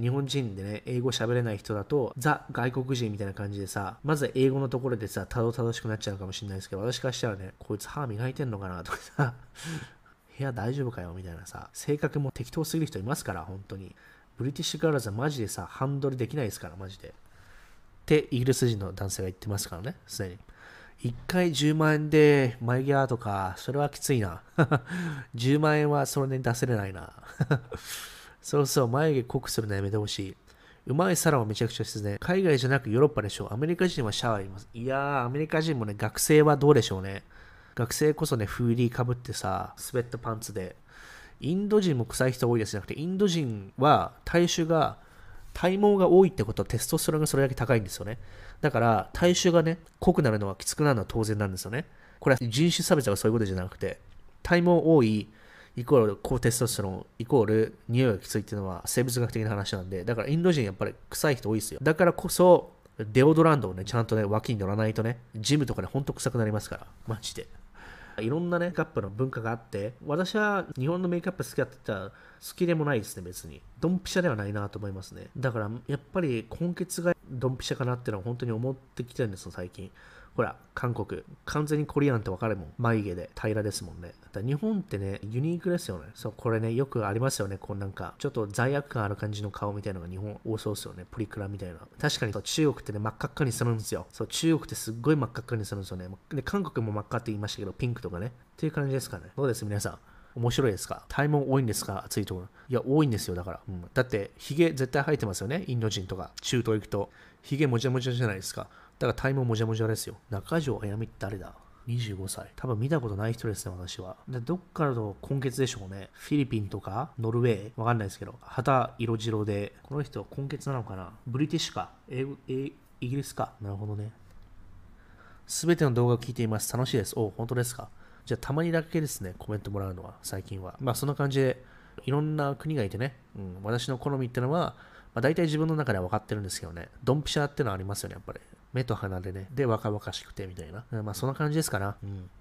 日本人でね、英語喋れない人だと、ザ外国人みたいな感じでさ、まず英語のところでさ、たどたどしくなっちゃうかもしれないですけど、私からしたらね、こいつ歯磨いてんのかなとかさ、部屋大丈夫かよみたいなさ、性格も適当すぎる人いますから、本当に。ブリティッシュガールズはマジでさ、ハンドルできないですから、マジで。って、イギリス人の男性が言ってますからね、すでに。1回10万円で眉毛アートか、それはきついな。10万円はそれで出せれないな。そうそう、眉毛濃くするのやめてほしい。うまいサラはめちゃくちゃですね。海外じゃなくヨーロッパでしょう。アメリカ人はシャワーいます。いやー、アメリカ人もね、学生はどうでしょうね。学生こそね、フーディーかぶってさ、スウェットパンツで。インド人も臭い人多いですじゃなくて、インド人は体臭が、体毛が多いってことはテストステロンがそれだけ高いんですよね。だから、体臭がね、濃くなるのはきつくなるのは当然なんですよね。これは人種差別がそういうことじゃなくて、体毛多い、イコール高テストステロン、イコール匂いがきついっていうのは生物学的な話なんで、だからインド人やっぱり臭い人多いですよ。だからこそ、デオドランドをね、ちゃんとね、脇に乗らないとね、ジムとかでほんと臭くなりますから、マジで。いろんなね、メイクアップの文化があって、私は日本のメイクアップ好きだって言ったら、好きでもないですね、別に。ドンピシャではないなと思いますね。だから、やっぱり根血がドンピシャかなっていうのは本当に思ってきてるんですよ、最近。ほら、韓国、完全にコリアンってわかるもん。眉毛で平らですもんね。だ日本ってね、ユニークですよね。そう、これね、よくありますよね。こうなんか、ちょっと罪悪感ある感じの顔みたいなのが日本多そうですよね。プリクラみたいな。確かにそう中国ってね、真っ赤っかにするんですよ。そう、中国ってすっごい真っ赤っかにするんですよね。で、韓国も真っ赤って言いましたけど、ピンクとかね。っていう感じですかね。どうです？皆さん。面白いですか？体毛多いんですか？暑いところ。いや、多いんですよ、だから。うん、だって、ヒゲ絶対生えてますよね。インド人とか、中東行くと。ヒゲもじゃもじゃじゃないですか。だから体毛もじゃもじゃですよ。中条あやみって誰だ ?25 歳。多分見たことない人ですね、私は。でどっからの根血でしょうね。フィリピンとか、ノルウェー？わかんないですけど、旗色白で、この人根血なのかな？ブリティッシュか？英語英イギリスか？なるほどね。すべての動画を聞いています。楽しいです。お、本当ですか？じゃあ、たまにだけですね、コメントもらうのは、最近は。まあ、そんな感じで、いろんな国がいてね、うん、私の好みってのは、まあ、大体自分の中では分かってるんですけどね、ドンピシャってのはありますよね、やっぱり。目と鼻でね、で、若々しくてみたいな。まあ、そんな感じですかな。うん